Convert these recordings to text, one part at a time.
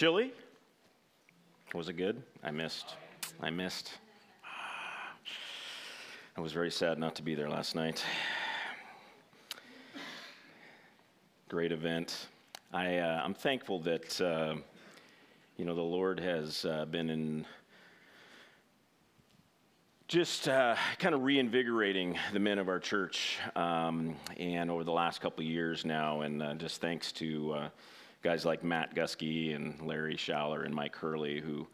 chilly? Was it good? I missed. I missed. I was very sad not to be there last night. Great event. I, uh, I'm thankful that, uh, you know, the Lord has uh, been in just uh, kind of reinvigorating the men of our church um, and over the last couple of years now and uh, just thanks to uh, guys like matt gusky and larry schaller and mike hurley who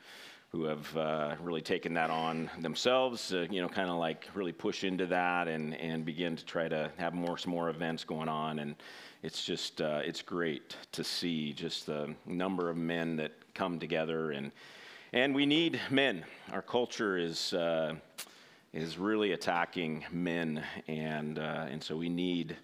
who have uh, really taken that on themselves, uh, you know, kind of like really push into that and, and begin to try to have more, some more events going on. And it's just, uh, it's great to see just the number of men that come together. And, and we need men. Our culture is, uh, is really attacking men. And, uh, and so we need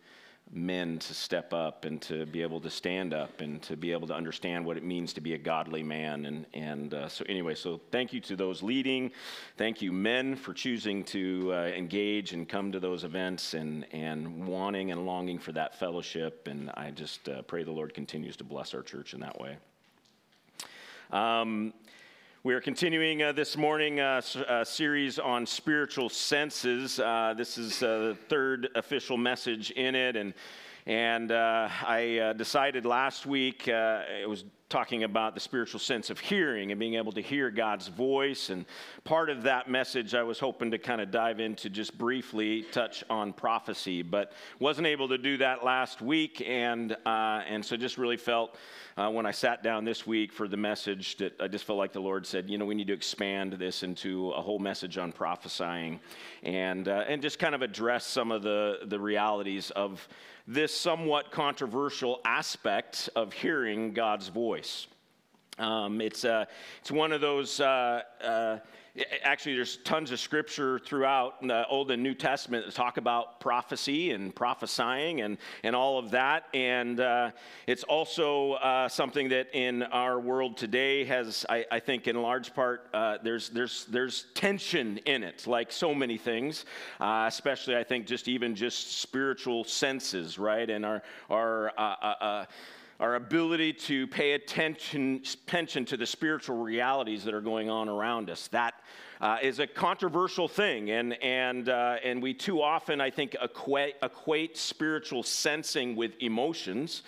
men to step up and to be able to stand up and to be able to understand what it means to be a godly man. And, and uh, so, anyway, so thank you to those leading. Thank you, men, for choosing to uh, engage and come to those events and, and wanting and longing for that fellowship. And I just uh, pray the Lord continues to bless our church in that way. Um, we are continuing uh, this morning a uh, uh, series on spiritual senses. Uh, this is uh, the third official message in it, and and uh, I decided last week it was talking about the spiritual sense of hearing and being able to hear God's voice. And part of that message, I was hoping to kind of dive into just briefly touch on prophecy, but wasn't able to do that last week. And, uh, and so just really felt uh, when I sat down this week for the message that I just felt like the Lord said, you know, we need to expand this into a whole message on prophesying and, uh, and just kind of address some of the, the realities of this somewhat controversial aspect of hearing God's voice. Um, it's, uh, it's one of those uh, uh, actually there's tons of scripture throughout the old and new testament that talk about prophecy and prophesying and, and all of that. And uh, it's also uh, something that in our world today has i, I think in large part uh, there's, there's, there's tension in it like so many things especially i think just even just spiritual senses right? And our, our our ability to pay attention, attention to the spiritual realities that are going on around us. That uh, is a controversial thing, and, and, uh, and we too often, I think, equate, equate spiritual sensing with emotions.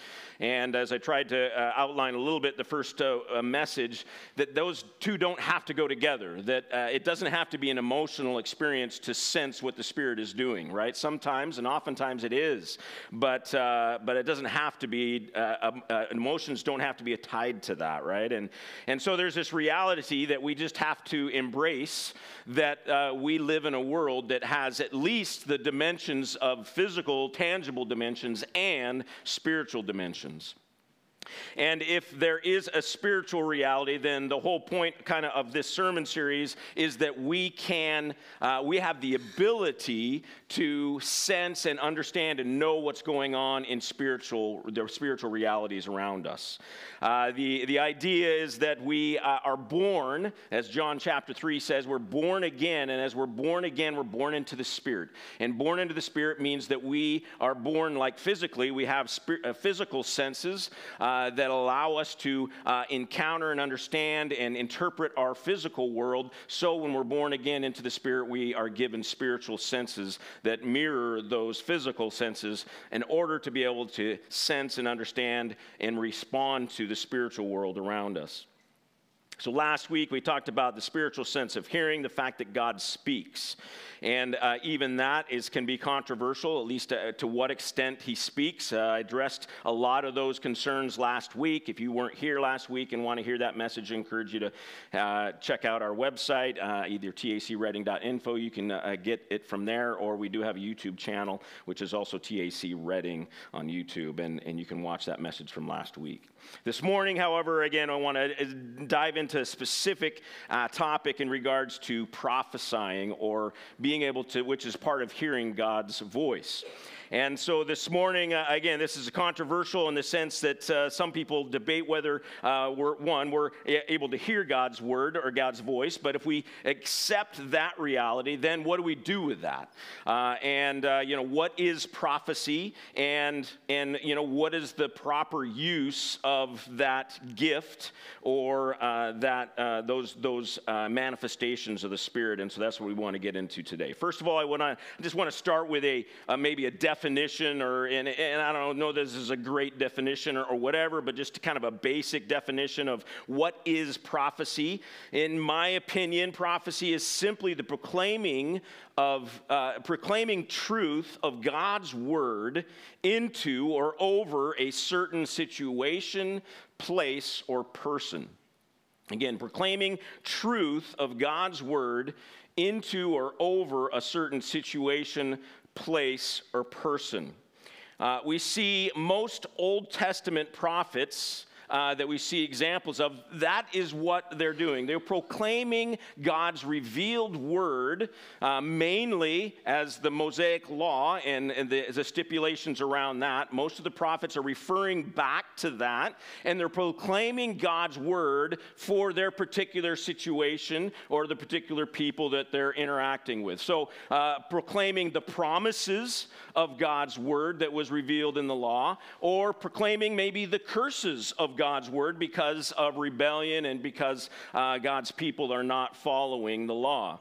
And as I tried to uh, outline a little bit the first uh, uh, message, that those two don't have to go together, that uh, it doesn't have to be an emotional experience to sense what the Spirit is doing, right? Sometimes and oftentimes it is, but, uh, but it doesn't have to be, uh, um, emotions don't have to be tied to that, right? And, and so there's this reality that we just have to embrace that we live in a world that has at least the dimensions of physical, tangible dimensions and spiritual dimensions. Christians. And if there is a spiritual reality, then the whole point kind of of this sermon series is that we can, uh, we have the ability to sense and understand and know what's going on in spiritual, the spiritual realities around us. Uh, the, the idea is that we uh, are born, as John chapter 3 says, we're born again. And as we're born again, we're born into the Spirit. And born into the Spirit means that we are born like physically, we have uh, physical senses uh, that allow us to uh, encounter and understand and interpret our physical world. So when we're born again into the Spirit, we are given spiritual senses that mirror those physical senses in order to be able to sense and understand and respond to the spiritual world around us. So, last week we talked about the spiritual sense of hearing, the fact that God speaks. And uh, even that is, can be controversial, at least to, uh, to what extent he speaks. Uh, I addressed a lot of those concerns last week. If you weren't here last week and want to hear that message, I encourage you to uh, check out our website, uh, either tacreading.info. You can uh, get it from there, or we do have a YouTube channel, which is also TAC Reading on YouTube, and, and you can watch that message from last week. This morning, however, again, I want to dive into a specific uh, topic in regards to prophesying or being able to, which is part of hearing God's voice. And so this morning, uh, again, this is controversial in the sense that uh, some people debate whether uh, we're, one, we're able to hear God's word or God's voice. But if we accept that reality, then what do we do with that? Uh, and, uh, you know, what is prophecy? And, and, you know, what is the proper use of that gift or that, those, those manifestations of the Spirit? And so that's what we want to get into today. First of all, I, wanna, I just want to start with a maybe a definition, or and, and I don't know this is a great definition or, or whatever, but just kind of a basic definition of what is prophecy. In my opinion, prophecy is simply the proclaiming of uh, proclaiming truth of God's word into or over a certain situation, place, or person. Again, proclaiming truth of God's word into or over a certain situation, place, or person. Uh, we see most Old Testament prophets uh, that we see examples of, that is what they're doing. They're proclaiming God's revealed word, uh, mainly as the Mosaic law and, and the, the, stipulations around that. Most of the prophets are referring back to that, and they're proclaiming God's word for their particular situation or the particular people that they're interacting with. So, uh, proclaiming the promises of God's word that was revealed in the law, or proclaiming maybe the curses of God's word because of rebellion and because uh, God's people are not following the law.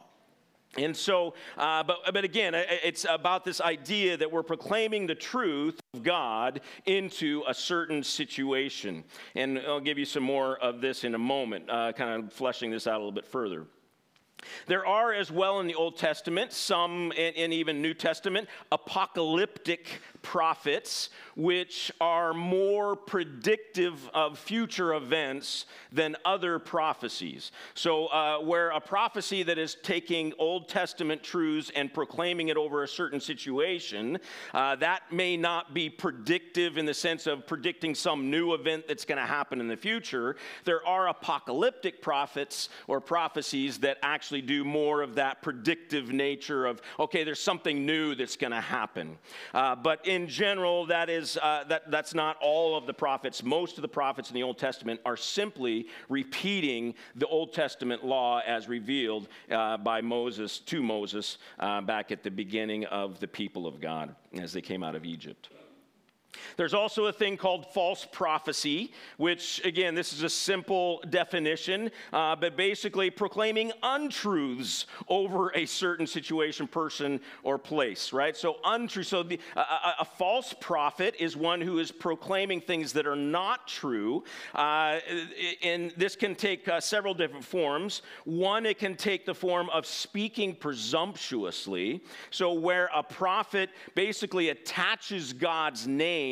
And so, uh, but, but again, it's about this idea that we're proclaiming the truth of God into a certain situation. And I'll give you some more of this in a moment, uh, kind of fleshing this out a little bit further. There are as well in the Old Testament, some and even New Testament, apocalyptic prophets which are more predictive of future events than other prophecies. So, uh, where a prophecy that is taking Old Testament truths and proclaiming it over a certain situation, uh, that may not be predictive in the sense of predicting some new event that's going to happen in the future. There are apocalyptic prophets or prophecies that actually do more of that predictive nature of, okay, there's something new that's going to happen. Uh, but in general, that is uh, that, that's not all of the prophets. Most of the prophets in the Old Testament are simply repeating the Old Testament law as revealed uh, by Moses to Moses uh, back at the beginning of the people of God as they came out of Egypt. There's also a thing called false prophecy, which, again, this is a simple definition, uh, but basically proclaiming untruths over a certain situation, person, or place, right? So, untrue. So, the, a, a, false prophet is one who is proclaiming things that are not true. Uh, and this can take uh, several different forms. One, it can take the form of speaking presumptuously. So, where a prophet basically attaches God's name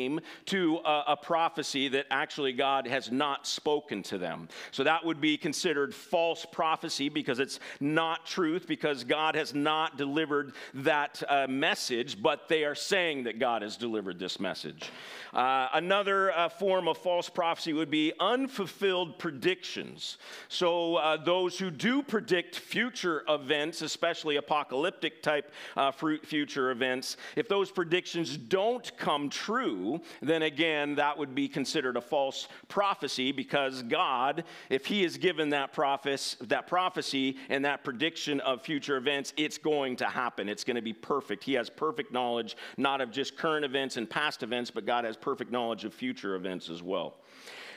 to a, a prophecy that actually God has not spoken to them. So that would be considered false prophecy because it's not truth, because God has not delivered that uh, message, but they are saying that God has delivered this message. Uh, another uh, form of false prophecy would be unfulfilled predictions. So, uh, those who do predict future events, especially apocalyptic type uh, future events, if those predictions don't come true, then again, that would be considered a false prophecy because God, if He has given that, prophes- that prophecy and that prediction of future events, it's going to happen. It's going to be perfect. He has perfect knowledge, not of just current events and past events, but God has perfect knowledge of future events as well.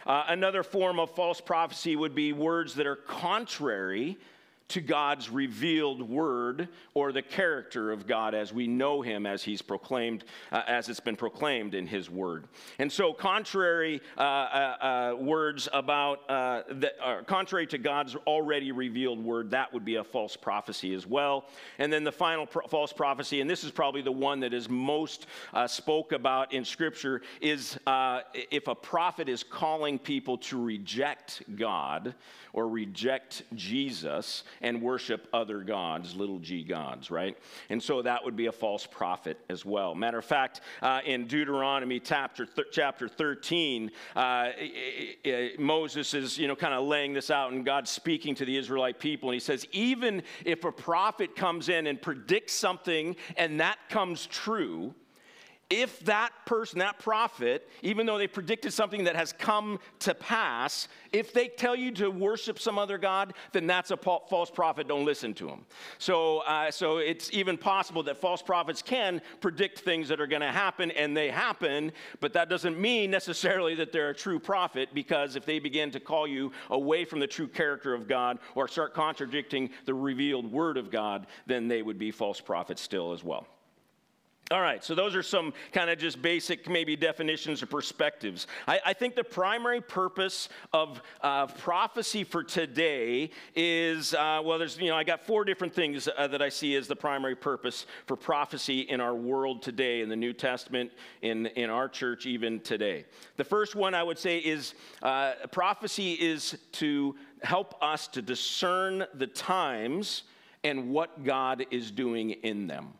Uh, another form of false prophecy would be words that are contrary to God's revealed word or the character of God as we know him as he's proclaimed, uh, as it's been proclaimed in his word. And so, contrary uh, uh, uh words about, uh, are contrary to God's already revealed word, that would be a false prophecy as well. And then the final pro- false prophecy, and this is probably the one that is most uh, spoke about in Scripture, is if a prophet is calling people to reject God or reject Jesus and worship other gods, little g gods, right? And so that would be a false prophet as well. Matter of fact, uh, in Deuteronomy chapter, th- chapter 13, uh, Moses is, you know, kind of laying this out, and God's speaking to the Israelite people, and he says, even if a prophet comes in and predicts something and that comes true, if that person, that prophet, even though they predicted something that has come to pass, if they tell you to worship some other God, then that's a false prophet. Don't listen to them. So, uh, so it's even possible that false prophets can predict things that are going to happen, and they happen, but that doesn't mean necessarily that they're a true prophet, because if they begin to call you away from the true character of God or start contradicting the revealed word of God, then they would be false prophets still as well. All right, so those are some kind of just basic, maybe definitions or perspectives. I, I think the primary purpose of uh, prophecy for today is uh, well, there's, you know, I got four different things uh, that I see as the primary purpose for prophecy in our world today, in the New Testament, in, in our church, even today. The first one I would say is uh, prophecy is to help us to discern the times and what God is doing in them.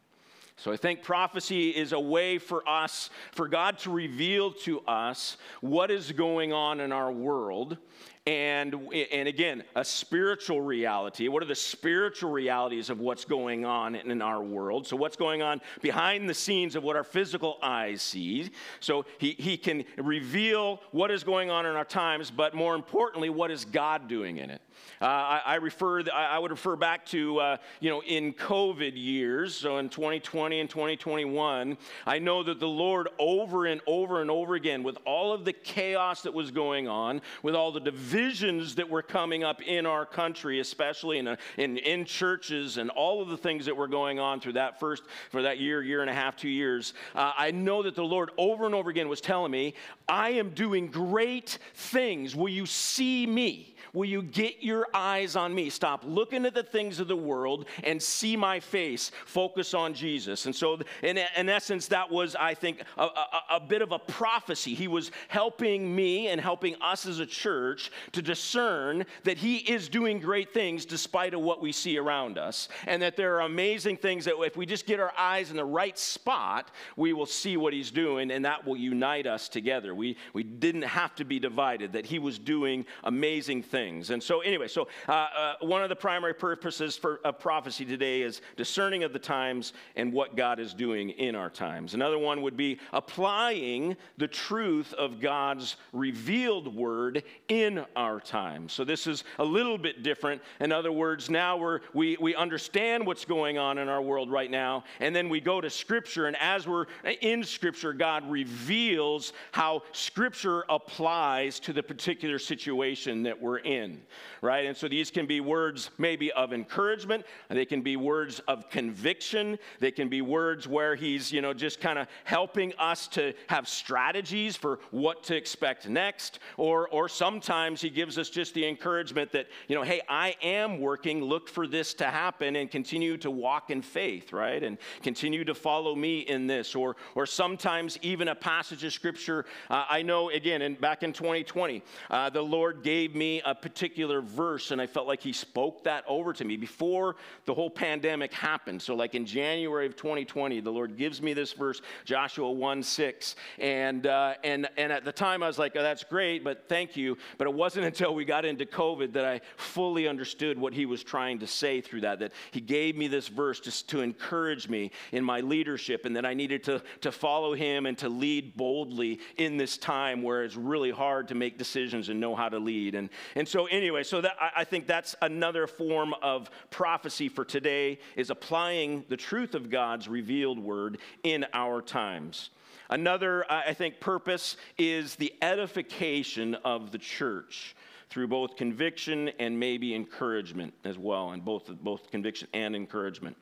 So I think prophecy is a way for us, for God to reveal to us what is going on in our world. And, and again, a spiritual reality. What are the spiritual realities of what's going on in our world? So, what's going on behind the scenes of what our physical eyes see? So, he, he can reveal what is going on in our times, but more importantly, what is God doing in it? Uh, I, I, refer, I would refer back to, uh, you know, in COVID years, so in 2020 and 2021, I know that the Lord over and over and over again, with all of the chaos that was going on, with all the divisions that were coming up in our country, especially in, in, in churches and all of the things that were going on through that first, for that year, year and a half, two years, uh, I know that the Lord over and over again was telling me, I am doing great things. Will you see me? Will you get your eyes on me? Stop looking at the things of the world and see my face. Focus on Jesus. And so, in, in essence, that was, I think, a, a, a bit of a prophecy. He was helping me and helping us as a church to discern that He is doing great things despite of what we see around us, and that there are amazing things that if we just get our eyes in the right spot, we will see what He's doing, and that will unite us together. We, we didn't have to be divided, that He was doing amazing things things. And so, anyway, so uh, uh, one of the primary purposes for of prophecy today is discerning of the times and what God is doing in our times. Another one would be applying the truth of God's revealed word in our times. So this is a little bit different. In other words, now we're, we, we understand what's going on in our world right now, and then we go to Scripture, and as we're in Scripture, God reveals how Scripture applies to the particular situation that we're in in, right? And so these can be words maybe of encouragement, they can be words of conviction, they can be words where he's, you know, just kind of helping us to have strategies for what to expect next, or or sometimes he gives us just the encouragement that, you know, hey, I am working, look for this to happen and continue to walk in faith, right? And continue to follow me in this. Or or sometimes even a passage of scripture uh, I know again and back in 2020 uh, the Lord gave me a particular verse, and I felt like he spoke that over to me before the whole pandemic happened. So, like in January of 2020, the Lord gives me this verse, Joshua 1 6. And, uh, and, and at the time, I was like, oh, that's great, but thank you. But it wasn't until we got into COVID that I fully understood what he was trying to say through that, that he gave me this verse just to encourage me in my leadership, and that I needed to, to follow him and to lead boldly in this time where it's really hard to make decisions and know how to lead. And, and so so anyway, so that, I think that's another form of prophecy for today is applying the truth of God's revealed word in our times. Another, I think, purpose is the edification of the church through both conviction and maybe encouragement as well, and both, both conviction and encouragement.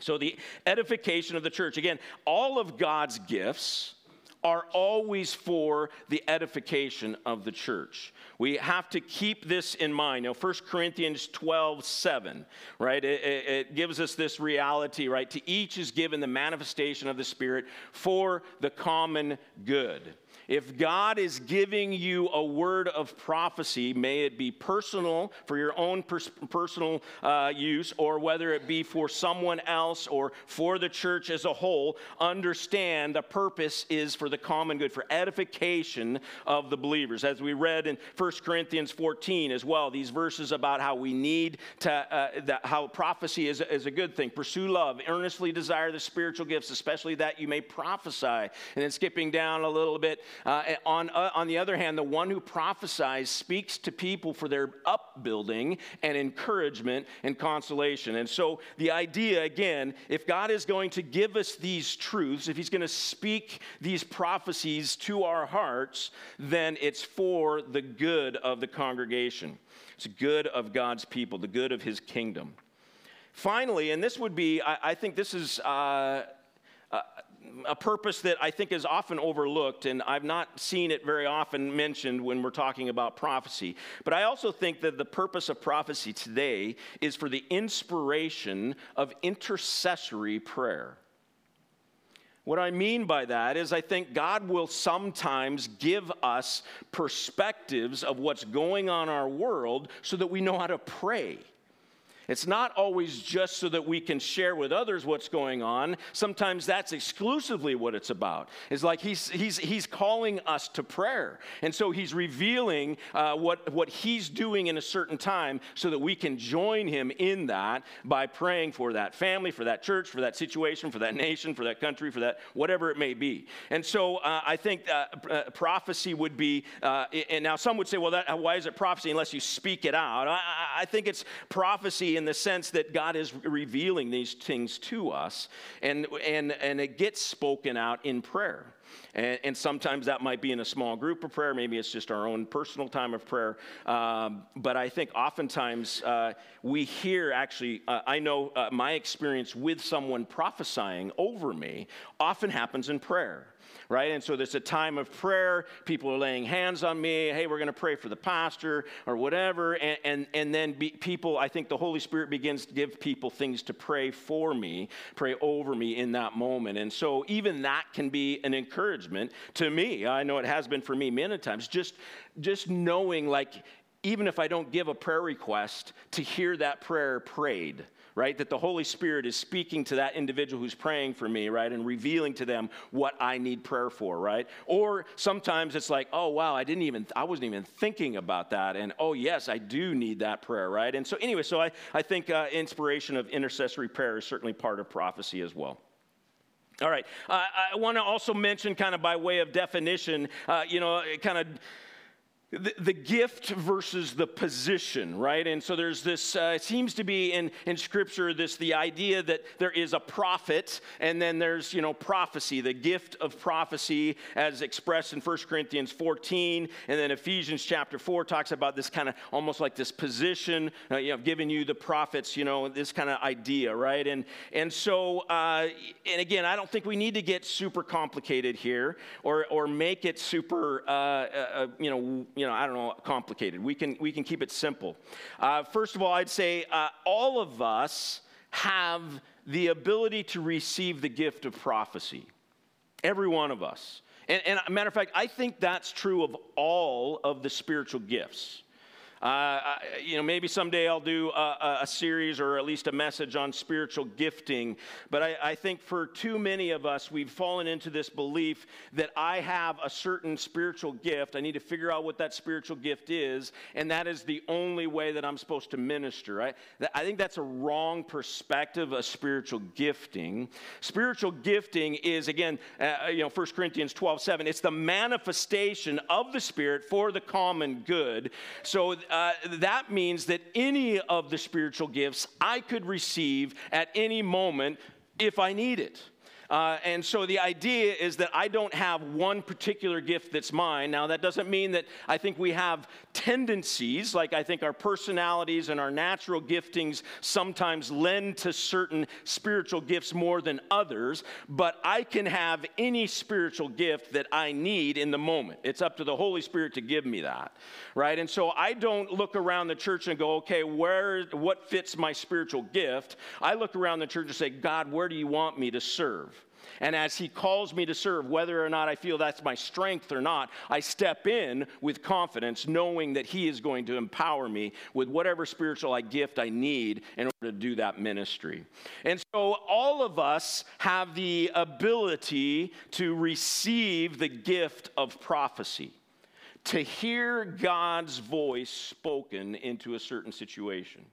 So, the edification of the church, again, all of God's gifts are always for the edification of the church. We have to keep this in mind. Now, 1 Corinthians 12, 7, right? It, it, it, gives us this reality, right? To each is given the manifestation of the Spirit for the common good. If God is giving you a word of prophecy, may it be personal for your own pers- personal uh, use, or whether it be for someone else or for the church as a whole, understand the purpose is for the common good, for edification of the believers. As we read in 1 Corinthians 14 as well, these verses about how we need to, uh, that, how prophecy is, is a good thing. Pursue love, earnestly desire the spiritual gifts, especially that you may prophesy. And then skipping down a little bit, uh, on, uh, on the other hand, the one who prophesies speaks to people for their upbuilding and encouragement and consolation. And so, the idea again, if God is going to give us these truths, if He's going to speak these prophecies to our hearts, then it's for the good of the congregation. It's good of God's people, the good of His kingdom. Finally, and this would be, I, I think this is. Uh, uh, a purpose that I think is often overlooked, and I've not seen it very often mentioned when we're talking about prophecy. But I also think that the purpose of prophecy today is for the inspiration of intercessory prayer. What I mean by that is, I think God will sometimes give us perspectives of what's going on in our world so that we know how to pray. It's not always just so that we can share with others what's going on. Sometimes that's exclusively what it's about. It's like he's, he's, he's calling us to prayer. And so he's revealing uh, what, what he's doing in a certain time so that we can join him in that by praying for that family, for that church, for that situation, for that nation, for that country, for that whatever it may be. And so uh, I think uh, uh prophecy would be, uh, and now some would say, well, that, why is it prophecy unless you speak it out? I, I think it's prophecy in the sense that God is revealing these things to us, and, and, and it gets spoken out in prayer. And, and, sometimes that might be in a small group of prayer. Maybe it's just our own personal time of prayer. Um, but I think oftentimes uh, we hear actually, uh, I know uh, my experience with someone prophesying over me often happens in prayer right? And so there's a time of prayer. People are laying hands on me. Hey, we're going to pray for the pastor or whatever. And, and, and then be, people, I think the Holy Spirit begins to give people things to pray for me, pray over me in that moment. And so even that can be an encouragement to me. I know it has been for me many times. Just, just knowing, like, even if I don't give a prayer request, to hear that prayer prayed right? That the Holy Spirit is speaking to that individual who's praying for me, right? And revealing to them what I need prayer for, right? Or sometimes it's like, oh, wow, I didn't even, I wasn't even thinking about that. And oh, yes, I do need that prayer, right? And so, anyway, so I, I think uh, inspiration of intercessory prayer is certainly part of prophecy as well. All right. Uh, I want to also mention, kind of by way of definition, uh, you know, kind of the, the, gift versus the position, right? And so there's this, uh, it seems to be in, in Scripture, this the idea that there is a prophet and then there's, you know, prophecy, the gift of prophecy as expressed in 1 Corinthians 14. And then Ephesians chapter 4 talks about this kind of almost like this position, uh, you know, giving you the prophets, you know, this kind of idea, right? And, and so, uh, and again, I don't think we need to get super complicated here or, or make it super, uh, uh, uh, you know, you know, I don't know, complicated. We can, we can keep it simple. Uh, first of all, I'd say uh, all of us have the ability to receive the gift of prophecy. Every one of us. And, and matter of fact, I think that's true of all of the spiritual gifts. Uh, you know, maybe someday I'll do a, a, series or at least a message on spiritual gifting. But I, I, think for too many of us, we've fallen into this belief that I have a certain spiritual gift. I need to figure out what that spiritual gift is, and that is the only way that I'm supposed to minister. Right? I think that's a wrong perspective of spiritual gifting. Spiritual gifting is, again, uh, you know, 1 Corinthians 12 7, it's the manifestation of the Spirit for the common good. So, uh, that means that any of the spiritual gifts I could receive at any moment if I need it. Uh, and so the idea is that I don't have one particular gift that's mine. Now, that doesn't mean that I think we have tendencies, like I think our personalities and our natural giftings sometimes lend to certain spiritual gifts more than others, but I can have any spiritual gift that I need in the moment. It's up to the Holy Spirit to give me that, right? And so I don't look around the church and go, okay, where, what fits my spiritual gift? I look around the church and say, God, where do you want me to serve? And as He calls me to serve, whether or not I feel that's my strength or not, I step in with confidence, knowing that He is going to empower me with whatever spiritual gift I need in order to do that ministry. And so all of us have the ability to receive the gift of prophecy to hear God's voice spoken into a certain situation.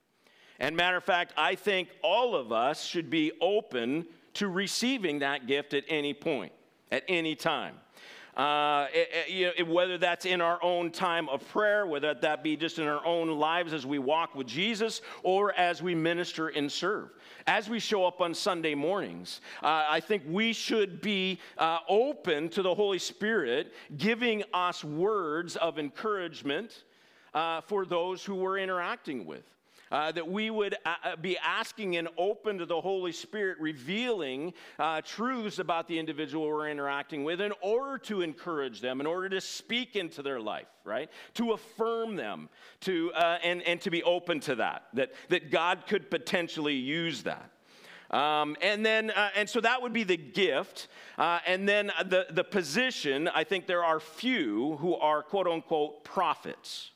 And matter of fact, I think all of us should be open to receiving that gift at any point, at any time. Uh, it, it, know, whether that's in our own time of prayer, whether that be just in our own lives as we walk with Jesus, or as we minister and serve. As we show up on Sunday mornings, uh, I think we should be uh, open to the Holy Spirit giving us words of encouragement uh, for those who we're interacting with uh, that we would uh, uh, be asking and open to the Holy Spirit, revealing uh, truths about the individual we're interacting with in order to encourage them, in order to speak into their life, right? To affirm them, to, uh, and, and to be open to that, that, that God could potentially use that. Um, and then, uh, and so that would be the gift. Uh, and then the, the position, I think there are few who are quote unquote prophets.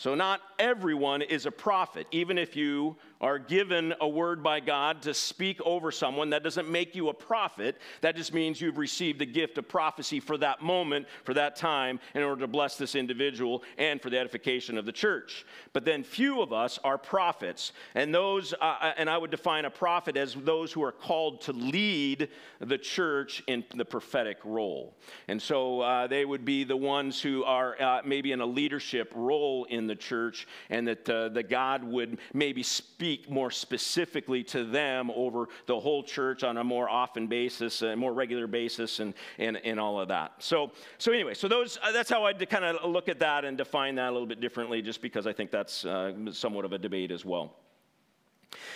So, not everyone is a prophet. Even if you are given a word by God to speak over someone, that doesn't make you a prophet. That just means you've received the gift of prophecy for that moment, for that time, in order to bless this individual and for the edification of the church. But then few of us are prophets. And those, uh, uh and I would define a prophet as those who are called to lead the church in the prophetic role. And so uh, they would be the ones who are uh, maybe in a leadership role in the church, and that, uh, that God would maybe speak speak more specifically to them over the whole church on a more often basis, a more regular basis, and, and, and all of that. So, so anyway, so those, uh, that's how I kind of look at that and define that a little bit differently, just because I think that's uh, somewhat of a debate as well.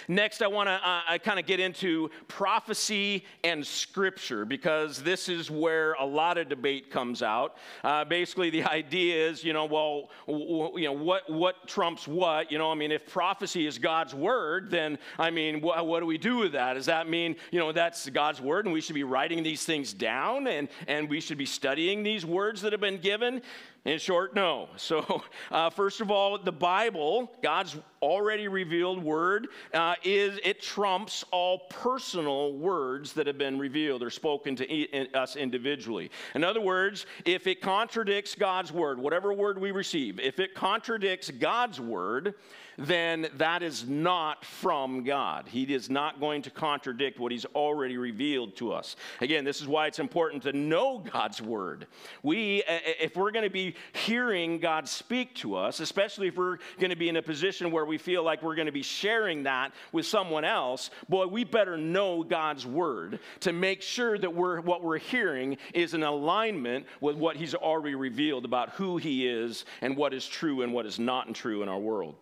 Next, I want to uh, kind of get into prophecy and scripture because this is where a lot of debate comes out. Uh, basically, the idea is, you know, well, w- you know, what what trumps what? You know, I mean, if prophecy is God's word, then I mean, wh- what do we do with that? Does that mean, you know, that's God's word, and we should be writing these things down, and and we should be studying these words that have been given? In short, no. So, uh, first of all, the Bible, God's already revealed word, uh, is it trumps all personal words that have been revealed or spoken to e- us individually. In other words, if it contradicts God's word, whatever word we receive, if it contradicts God's word, then that is not from God. He is not going to contradict what He's already revealed to us. Again, this is why it's important to know God's Word. We, if we're going to be hearing God speak to us, especially if we're going to be in a position where we feel like we're going to be sharing that with someone else, boy, we better know God's Word to make sure that we're, what we're hearing is in alignment with what He's already revealed about who He is and what is true and what is not true in our world.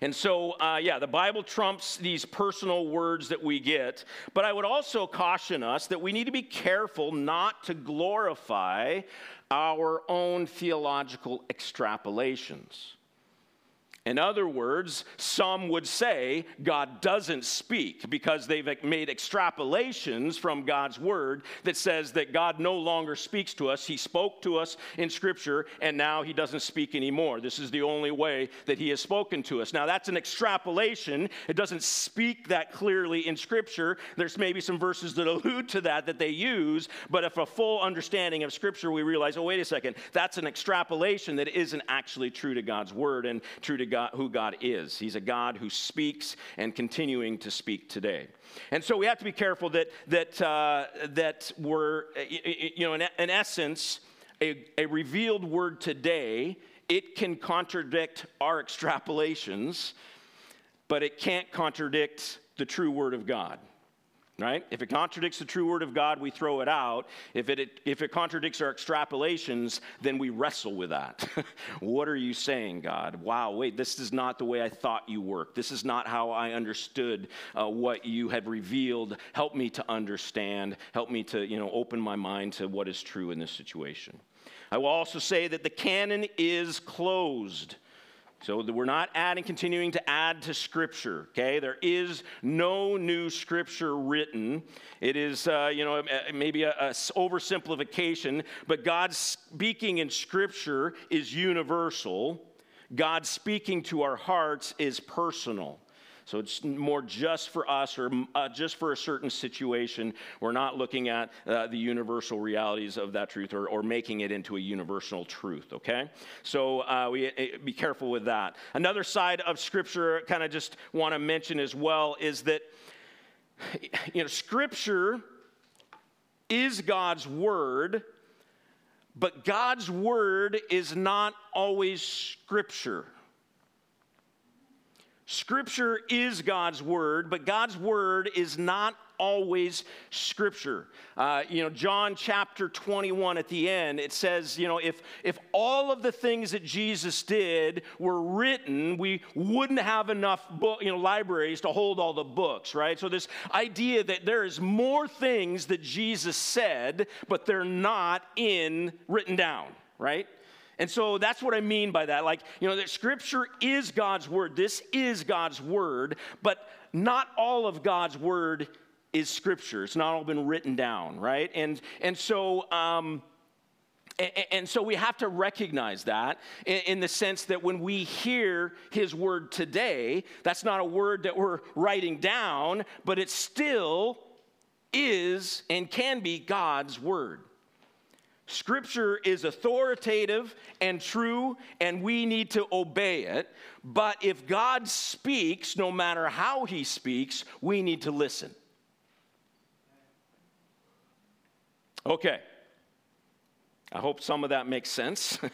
And so, uh, yeah, the Bible trumps these personal words that we get, but I would also caution us that we need to be careful not to glorify our own theological extrapolations. In other words, some would say God doesn't speak because they've made extrapolations from God's word that says that God no longer speaks to us. He spoke to us in Scripture and now he doesn't speak anymore. This is the only way that he has spoken to us. Now, that's an extrapolation. It doesn't speak that clearly in Scripture. There's maybe some verses that allude to that that they use, but if a full understanding of Scripture, we realize, oh, wait a second, that's an extrapolation that isn't actually true to God's word and true to God God, who God is. He's a God who speaks and continuing to speak today. And so we have to be careful that, that, uh, that we're, you know, in, in essence, a, a revealed word today, it can contradict our extrapolations, but it can't contradict the true word of God right? If it contradicts the true word of God, we throw it out. If it, if it contradicts our extrapolations, then we wrestle with that. what are you saying, God? Wow, wait, this is not the way I thought you worked. This is not how I understood uh, what you had revealed. Help me to understand. Help me to, you know, open my mind to what is true in this situation. I will also say that the canon is closed. So we're not adding, continuing to add to Scripture. Okay, there is no new Scripture written. It is, uh, you know, maybe a, a oversimplification, but God speaking in Scripture is universal. God speaking to our hearts is personal. So it's more just for us or uh, just for a certain situation. We're not looking at uh, the universal realities of that truth or, or making it into a universal truth, okay? So uh, we uh, be careful with that. Another side of Scripture, kind of just want to mention as well, is that, you know, Scripture is God's Word. But God's word is not always scripture. Scripture is God's word, but God's word is not always scripture. Uh, you know, John chapter 21 at the end, it says, you know, if, if all of the things that Jesus did were written, we wouldn't have enough book, you know, libraries to hold all the books, right? So this idea that there is more things that Jesus said, but they're not in written down, right? And so that's what I mean by that. Like, you know, that scripture is God's word. This is God's word, but not all of God's word is scripture. It's not all been written down, right? And, and so, um, and so we have to recognize that in the sense that when we hear his word today, that's not a word that we're writing down, but it still is and can be God's word. Scripture is authoritative and true, and we need to obey it. But if God speaks, no matter how he speaks, we need to listen. Okay. I hope some of that makes sense.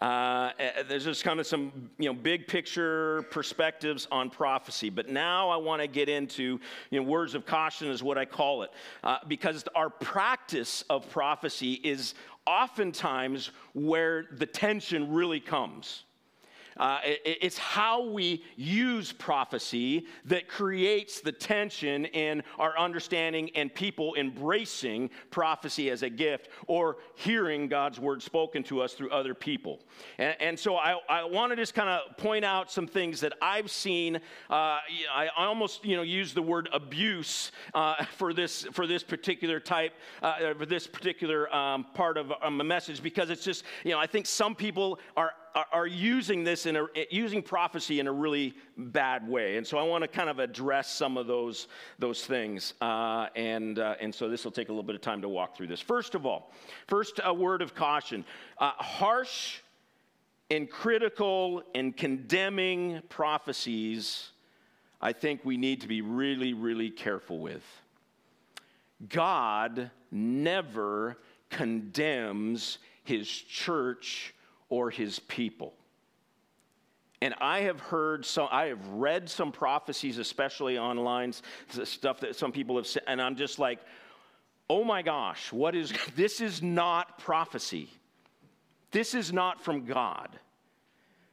Uh, eh, there's just kind of some you know big picture perspectives on prophecy, but now I want to get into you know words of caution is what I call it, uh, because our practice of prophecy is oftentimes where the tension really comes. Uh, it, it's how we use prophecy that creates the tension in our understanding and people embracing prophecy as a gift or hearing God's word spoken to us through other people. And, and so I, I want to just kind of point out some things that I've seen. Uh, I, I, almost you know use the word abuse uh, for this for this particular type uh, for this particular um, part of um, a message because it's just you know I think some people are are using this in a, using prophecy in a really bad way. And so I want to kind of address some of those, those things. Uh, and, uh, and so this will take a little bit of time to walk through this. First of all, first, a word of caution uh, harsh and critical and condemning prophecies, I think we need to be really, really careful with. God never condemns his church or his people. And I have heard some, I have read some prophecies, especially online, stuff that some people have said, and I'm just like, oh my gosh, what is, this is not prophecy. This is not from God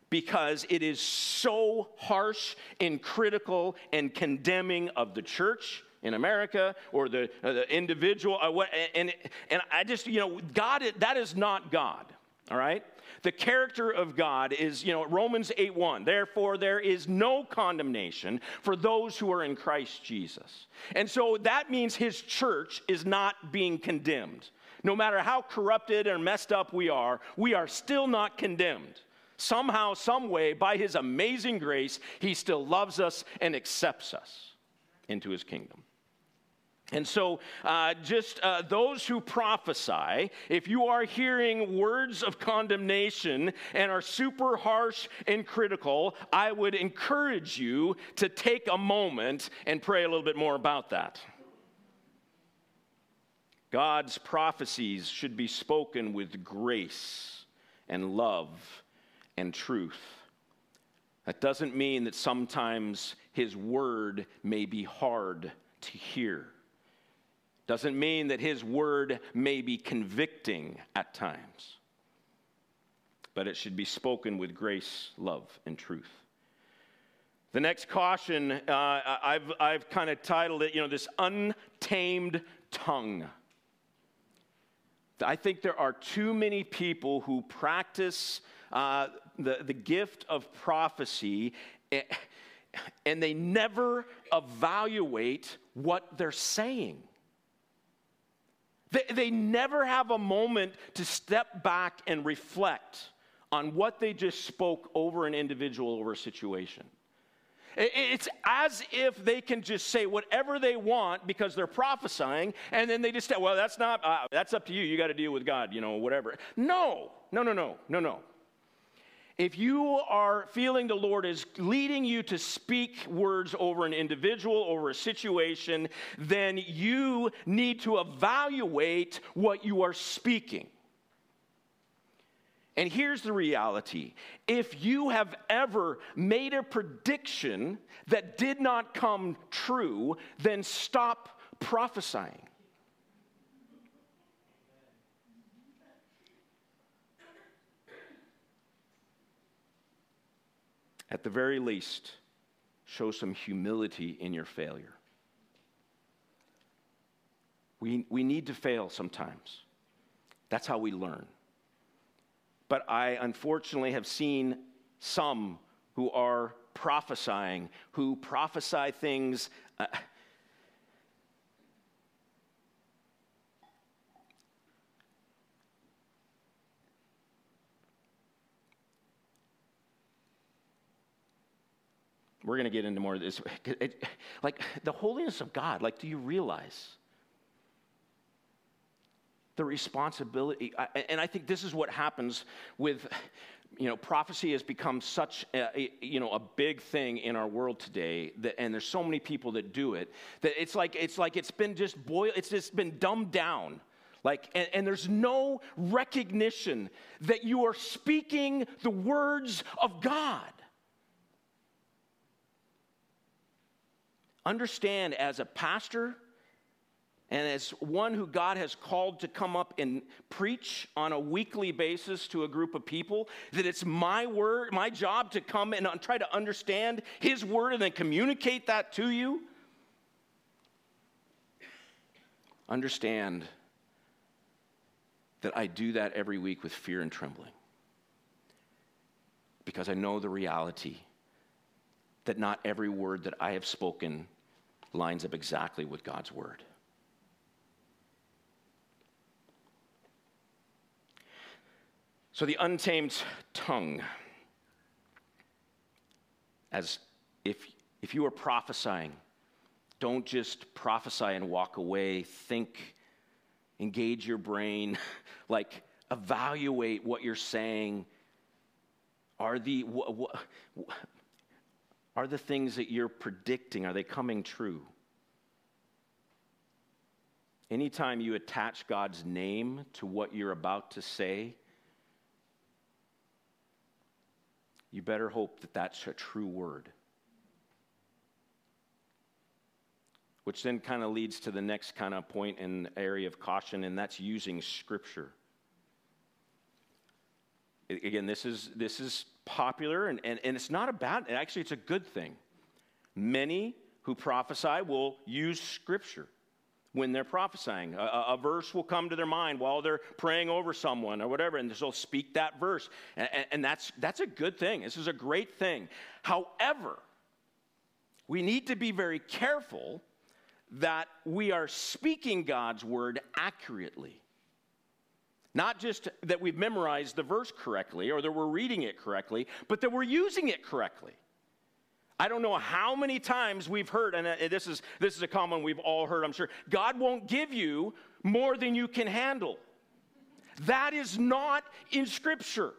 because it is so harsh and critical and condemning of the church in America or the, uh, the individual. Uh, and, and I just, you know, God, that is not God, all right? The character of God is, you know, Romans 8 1. Therefore, there is no condemnation for those who are in Christ Jesus. And so that means his church is not being condemned. No matter how corrupted and messed up we are, we are still not condemned. Somehow, some way, by his amazing grace, he still loves us and accepts us into his kingdom. And so, uh, just uh, those who prophesy, if you are hearing words of condemnation and are super harsh and critical, I would encourage you to take a moment and pray a little bit more about that. God's prophecies should be spoken with grace and love and truth. That doesn't mean that sometimes His word may be hard to hear. Doesn't mean that his word may be convicting at times, but it should be spoken with grace, love, and truth. The next caution, uh, I've, I've kind of titled it, you know, this untamed tongue. I think there are too many people who practice uh, the, the gift of prophecy eh, and they never evaluate what they're saying. They, they never have a moment to step back and reflect on what they just spoke over an individual or a situation. It's as if they can just say whatever they want because they're prophesying, and then they just say, well, that's not, uh, that's up to you. You got to deal with God, you know, whatever. No, no, no, no, no, no. If you are feeling the Lord is leading you to speak words over an individual, over a situation, then you need to evaluate what you are speaking. And here's the reality if you have ever made a prediction that did not come true, then stop prophesying. At the very least, show some humility in your failure. We, we need to fail sometimes. That's how we learn. But I unfortunately have seen some who are prophesying, who prophesy things. Uh, we're going to get into more of this. It, like the holiness of God, like, do you realize the responsibility? And I think this is what happens with, you know, prophecy has become such a, you know, a big thing in our world today, that, and there's so many people that do it, that it's like, it's like it's been just boiled, it's just been dumbed down. Like, and, and, there's no recognition that you are speaking the words of God. Understand as a pastor and as one who God has called to come up and preach on a weekly basis to a group of people, that it's my word, my job to come and try to understand His word and then communicate that to you. Understand that I do that every week with fear and trembling because I know the reality that not every word that I have spoken lines up exactly with God's word. So the untamed tongue, as if, if you are prophesying, don't just prophesy and walk away. Think, engage your brain, like evaluate what you're saying. Are the, wh- wh- are the things that you're predicting, are they coming true? Anytime you attach God's name to what you're about to say, you better hope that that's a true word. Which then kind of leads to the next kind of point in area of caution, and that's using Scripture. Again, this is, this is popular, and, and, and it's not a bad, actually, it's a good thing. Many who prophesy will use Scripture when they're prophesying. A, a, verse will come to their mind while they're praying over someone or whatever, and they'll speak that verse. And, and, that's, that's a good thing. This is a great thing. However, we need to be very careful that we are speaking God's word accurately. Not just that we've memorized the verse correctly or that we're reading it correctly, but that we're using it correctly. I don't know how many times we've heard, and uh, this is, this is a common we've all heard, I'm sure. God won't give you more than you can handle. That is not in Scripture.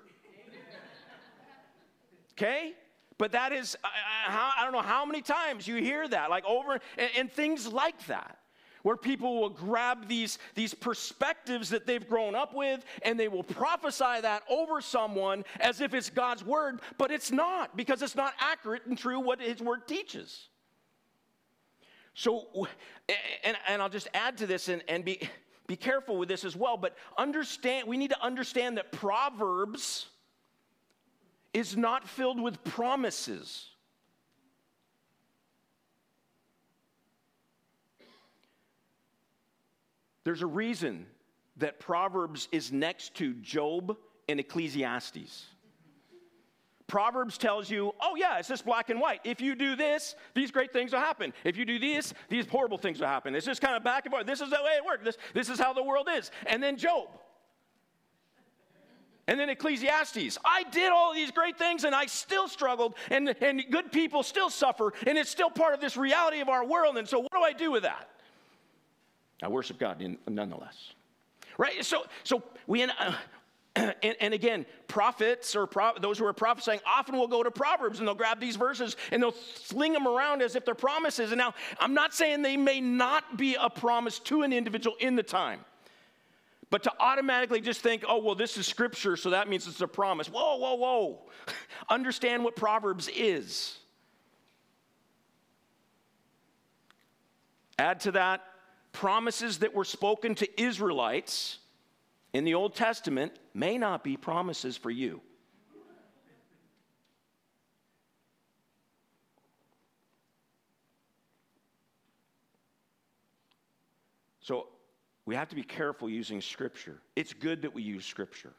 Okay? But that is, I, I, don't know how many times you hear that, like over, and, and things like that where people will grab these, these perspectives that they've grown up with and they will prophesy that over someone as if it's God's word, but it's not because it's not accurate and true what his word teaches. So, and, and I'll just add to this and, and be, be careful with this as well, but understand, we need to understand that Proverbs is not filled with promises. There's a reason that Proverbs is next to Job and Ecclesiastes. Proverbs tells you, oh, yeah, it's just black and white. If you do this, these great things will happen. If you do this, these horrible things will happen. It's just kind of back and forth. This is the way it works. This, this is how the world is. And then Job. And then Ecclesiastes. I did all these great things and I still struggled, and, and good people still suffer, and it's still part of this reality of our world. And so, what do I do with that? I worship God nonetheless. Right? So, so we, uh, and, and, again, prophets or pro- those who are prophesying often will go to Proverbs and they'll grab these verses and they'll sling them around as if they're promises. And now, I'm not saying they may not be a promise to an individual in the time, but to automatically just think, oh, well, this is scripture, so that means it's a promise. Whoa, whoa, whoa. Understand what Proverbs is. Add to that promises that were spoken to Israelites in the Old Testament may not be promises for you. So we have to be careful using Scripture. It's good that we use Scripture.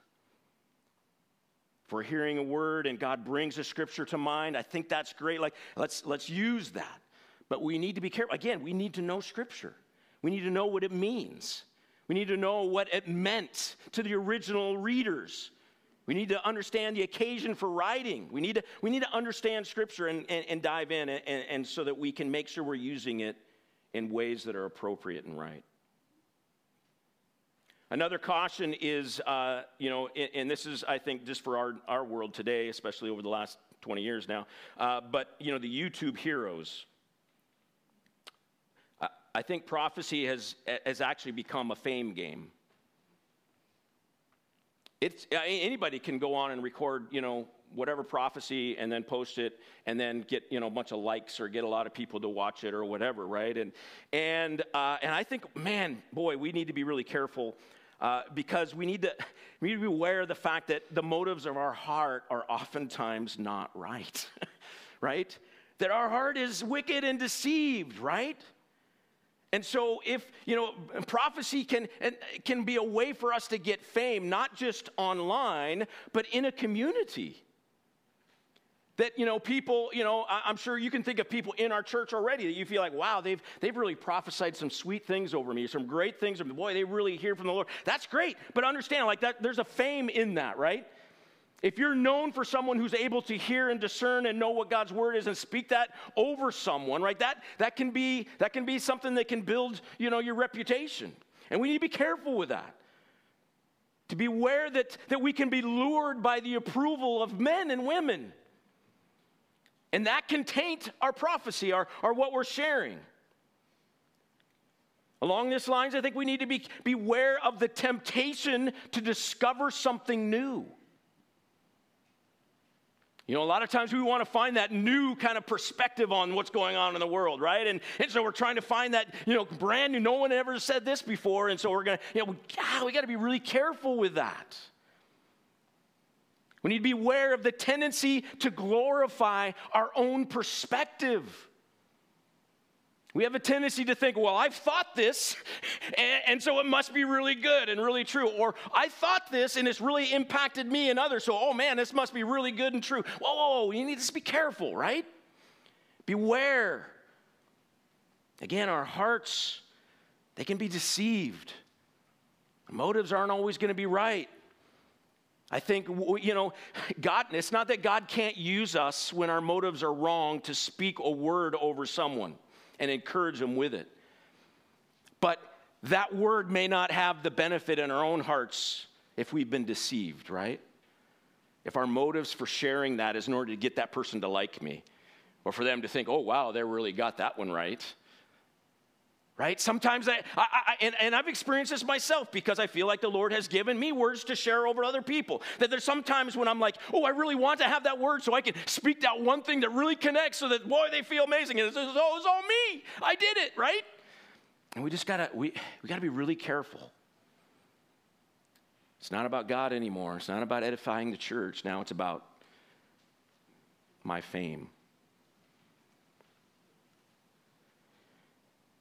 For hearing a word and God brings a scripture to mind, I think that's great. Like, let's, let's use that. But we need to be careful. Again, we need to know Scripture, we need to know what it means. We need to know what it meant to the original readers. We need to understand the occasion for writing. We need to, we need to understand Scripture and, and, and dive in, and, and so that we can make sure we're using it in ways that are appropriate and right. Another caution is, uh, you know, and, and, this is, I think, just for our, our world today, especially over the last 20 years now, uh, but, you know, the YouTube heroes. I think prophecy has, has actually become a fame game. It's, anybody can go on and record, you know, whatever prophecy and then post it and then get, you know, a bunch of likes or get a lot of people to watch it or whatever, right? And, and, uh, and I think, man, boy, we need to be really careful uh, because we need, to, we need to be aware of the fact that the motives of our heart are oftentimes not right, right? That our heart is wicked and deceived, right? And so, if, you know, prophecy can, can be a way for us to get fame, not just online, but in a community. That, you know, people, you know, I'm sure you can think of people in our church already that you feel like, wow, they've, they've really prophesied some sweet things over me, some great things. Boy, they really hear from the Lord. That's great. But understand, like, that, there's a fame in that, right? If you're known for someone who's able to hear and discern and know what God's word is and speak that over someone, right? That, that, can, be, that can be something that can build, you know, your reputation. And we need to be careful with that. To be aware that, that we can be lured by the approval of men and women. And that can taint our prophecy, our, our what we're sharing. Along these lines, I think we need to be beware of the temptation to discover something new. You know, a lot of times we want to find that new kind of perspective on what's going on in the world, right? And, and so we're trying to find that, you know, brand new, no one ever said this before. And so we're going to, you know, we, ah, we got to be really careful with that. We need to be aware of the tendency to glorify our own perspective. We have a tendency to think, well, I've thought this, and, and, so it must be really good and really true. Or I thought this, and it's really impacted me and others, so, oh man, this must be really good and true. Whoa, whoa, whoa, you need to be careful, right? Beware. Again, our hearts, they can be deceived. Our motives aren't always going to be right. I think, you know, God, it's not that God can't use us when our motives are wrong to speak a word over someone and encourage them with it. But that word may not have the benefit in our own hearts if we've been deceived, right? If our motives for sharing that is in order to get that person to like me, or for them to think, oh, wow, they really got that one right right? Sometimes I, I, I and, and, I've experienced this myself because I feel like the Lord has given me words to share over other people. That there's sometimes when I'm like, oh, I really want to have that word so I can speak that one thing that really connects so that, boy, they feel amazing. And it's, it's, oh, it's all me. I did it, right? And we just gotta, we, we gotta be really careful. It's not about God anymore. It's not about edifying the church. Now it's about my fame.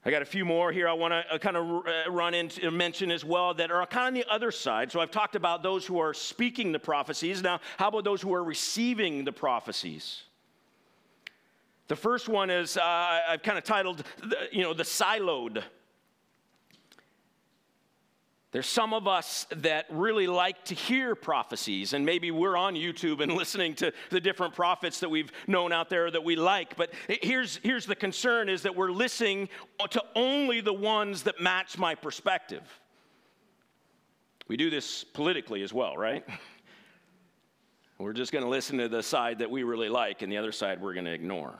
I got a few more here I want to uh, kind of uh, run into mention as well that are kind of on the other side. So I've talked about those who are speaking the prophecies. Now, how about those who are receiving the prophecies? The first one is uh, I've kind of titled, you know, the siloed. There's some of us that really like to hear prophecies, and maybe we're on YouTube and listening to the different prophets that we've known out there that we like. But here's, here's the concern is that we're listening to only the ones that match my perspective. We do this politically as well, right? We're just going to listen to the side that we really like, and the other side we're going to ignore.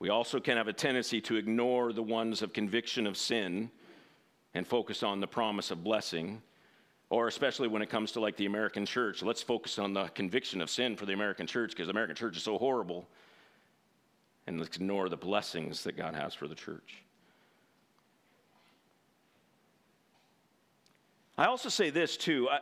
We also can have a tendency to ignore the ones of conviction of sin and focus on the promise of blessing. Or especially when it comes to like the American church, let's focus on the conviction of sin for the American church because the American church is so horrible. And let's ignore the blessings that God has for the church. I also say this too. I,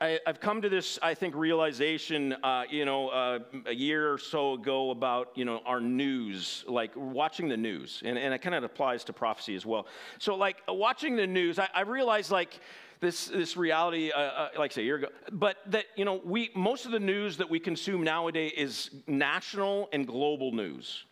I, have come to this, I think, realization, uh, you know, uh, a year or so ago about, you know, our news, like watching the news, and, and it kind of applies to prophecy as well. So, like, watching the news, I, I realized, like, this, this reality, uh, uh like say, a year ago, but that, you know, we, most of the news that we consume nowadays is national and global news.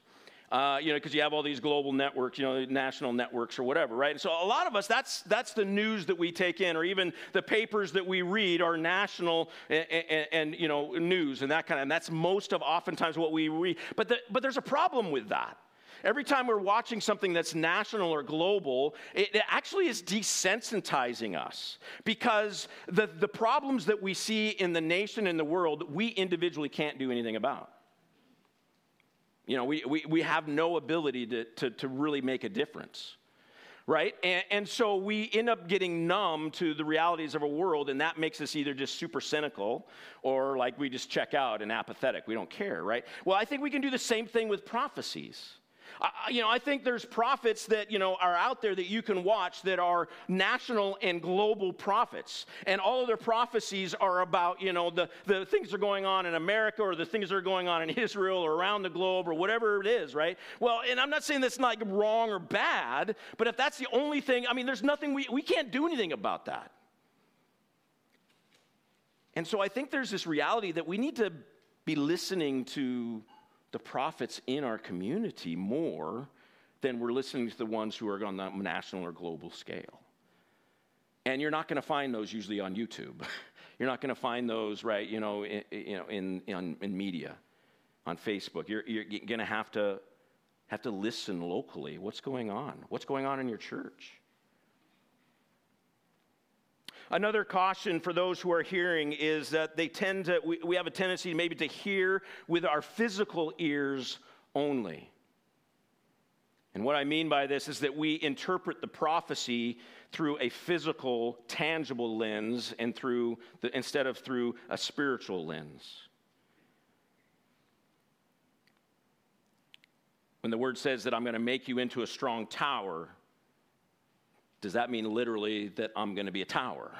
Uh, you know, because you have all these global networks, you know, national networks or whatever, right? And so a lot of us, that's that's the news that we take in, or even the papers that we read are national and, and, and you know news and that kind of. And that's most of oftentimes what we read. But the, but there's a problem with that. Every time we're watching something that's national or global, it, it actually is desensitizing us because the, the problems that we see in the nation and the world, we individually can't do anything about. You know, we, we, we have no ability to, to, to really make a difference right? And, and, so we end up getting numb to the realities of a world, and that makes us either just super cynical or like we just check out and apathetic. We don't care, right? Well, I think we can do the same thing with prophecies. I, you know, I think there's prophets that, you know, are out there that you can watch that are national and global prophets. And all of their prophecies are about, you know, the, the things that are going on in America or the things that are going on in Israel or around the globe or whatever it is, right? Well, and I'm not saying that's not wrong or bad, but if that's the only thing, I mean, there's nothing, we, we can't do anything about that. And so I think there's this reality that we need to be listening to the prophets in our community more than we're listening to the ones who are on the national or global scale. And you're not going to find those usually on YouTube. you're not going to find those, right, you know, in, you know, in, in, in media, on Facebook. You're, you're going to have to have to listen locally. What's going on? What's going on in your church? Another caution for those who are hearing is that they tend to, we, we have a tendency maybe to hear with our physical ears only. And what I mean by this is that we interpret the prophecy through a physical, tangible lens and through the, instead of through a spiritual lens. When the word says that I'm going to make you into a strong tower, does that mean literally that I'm going to be a tower?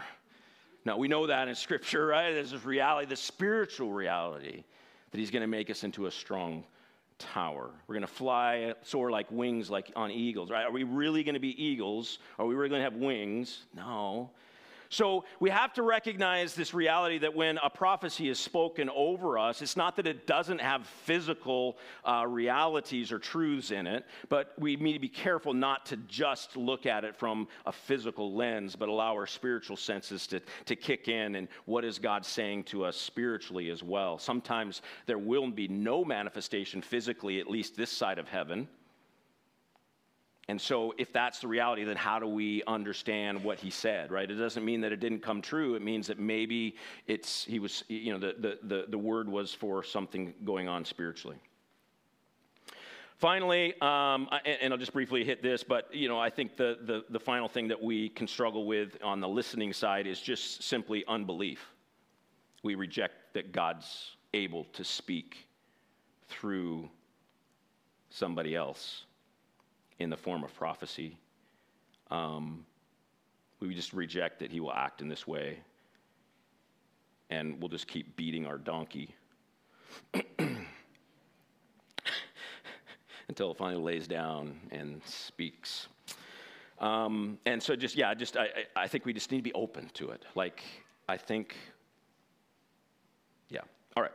Now, we know that in Scripture, right? This reality, the spiritual reality, that He's going to make us into a strong tower. We're going to fly, soar like wings, like on eagles, right? Are we really going to be eagles? Are we really going to have wings? No. So we have to recognize this reality that when a prophecy is spoken over us, it's not that it doesn't have physical uh, realities or truths in it, but we need to be careful not to just look at it from a physical lens, but allow our spiritual senses to, to kick in and what is God saying to us spiritually as well. Sometimes there will be no manifestation physically, at least this side of heaven. And so, if that's the reality, then how do we understand what he said, right? It doesn't mean that it didn't come true. It means that maybe it's, he was, you know, the, the, the, the word was for something going on spiritually. Finally, um, and, I'll just briefly hit this, but you know, I think the, the, the final thing that we can struggle with on the listening side is just simply unbelief. We reject that God's able to speak through somebody else in the form of prophecy. Um, we just reject that he will act in this way, and we'll just keep beating our donkey until it finally lays down and speaks. Um, and so, just yeah, just I, I think we just need to be open to it. Like, I think, yeah. All right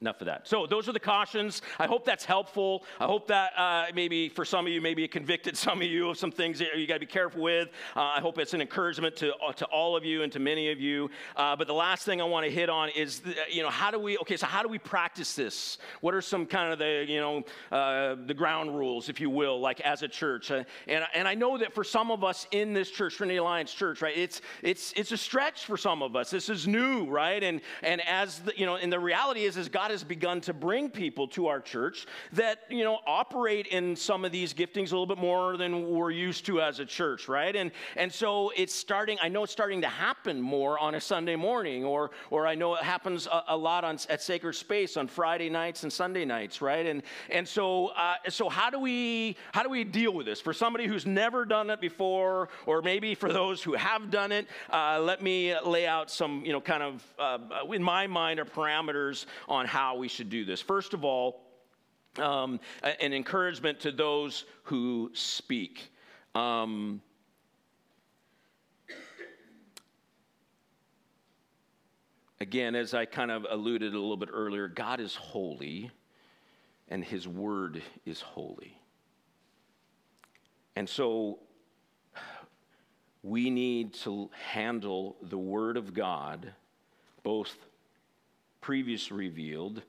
enough of that. So those are the cautions. I hope that's helpful. I hope that uh, maybe for some of you, maybe it convicted some of you of some things that you got to be careful with. Uh, I hope it's an encouragement to, uh, to all of you and to many of you. Uh, but the last thing I want to hit on is, the, you know, how do we, okay, so how do we practice this? What are some kind of the, you know, uh, the ground rules, if you will, like as a church? Uh, and, and I know that for some of us in this church, Trinity Alliance Church, right, it's, it's, it's a stretch for some of us. This is new, right? And, and as, the, you know, and the reality is, is God God has begun to bring people to our church that, you know, operate in some of these giftings a little bit more than we're used to as a church, right? And, and so it's starting, I know it's starting to happen more on a Sunday morning, or, or I know it happens a, a lot on, at Sacred Space on Friday nights and Sunday nights, right? And, and so, uh, so how do we, how do we deal with this? For somebody who's never done it before, or maybe for those who have done it, uh, let me lay out some, you know, kind of, uh, in my mind, are parameters on how how we should do this. First of all, um, an encouragement to those who speak. Um, again, as I kind of alluded a little bit earlier, God is holy and his word is holy. And so we need to handle the word of God both previously revealed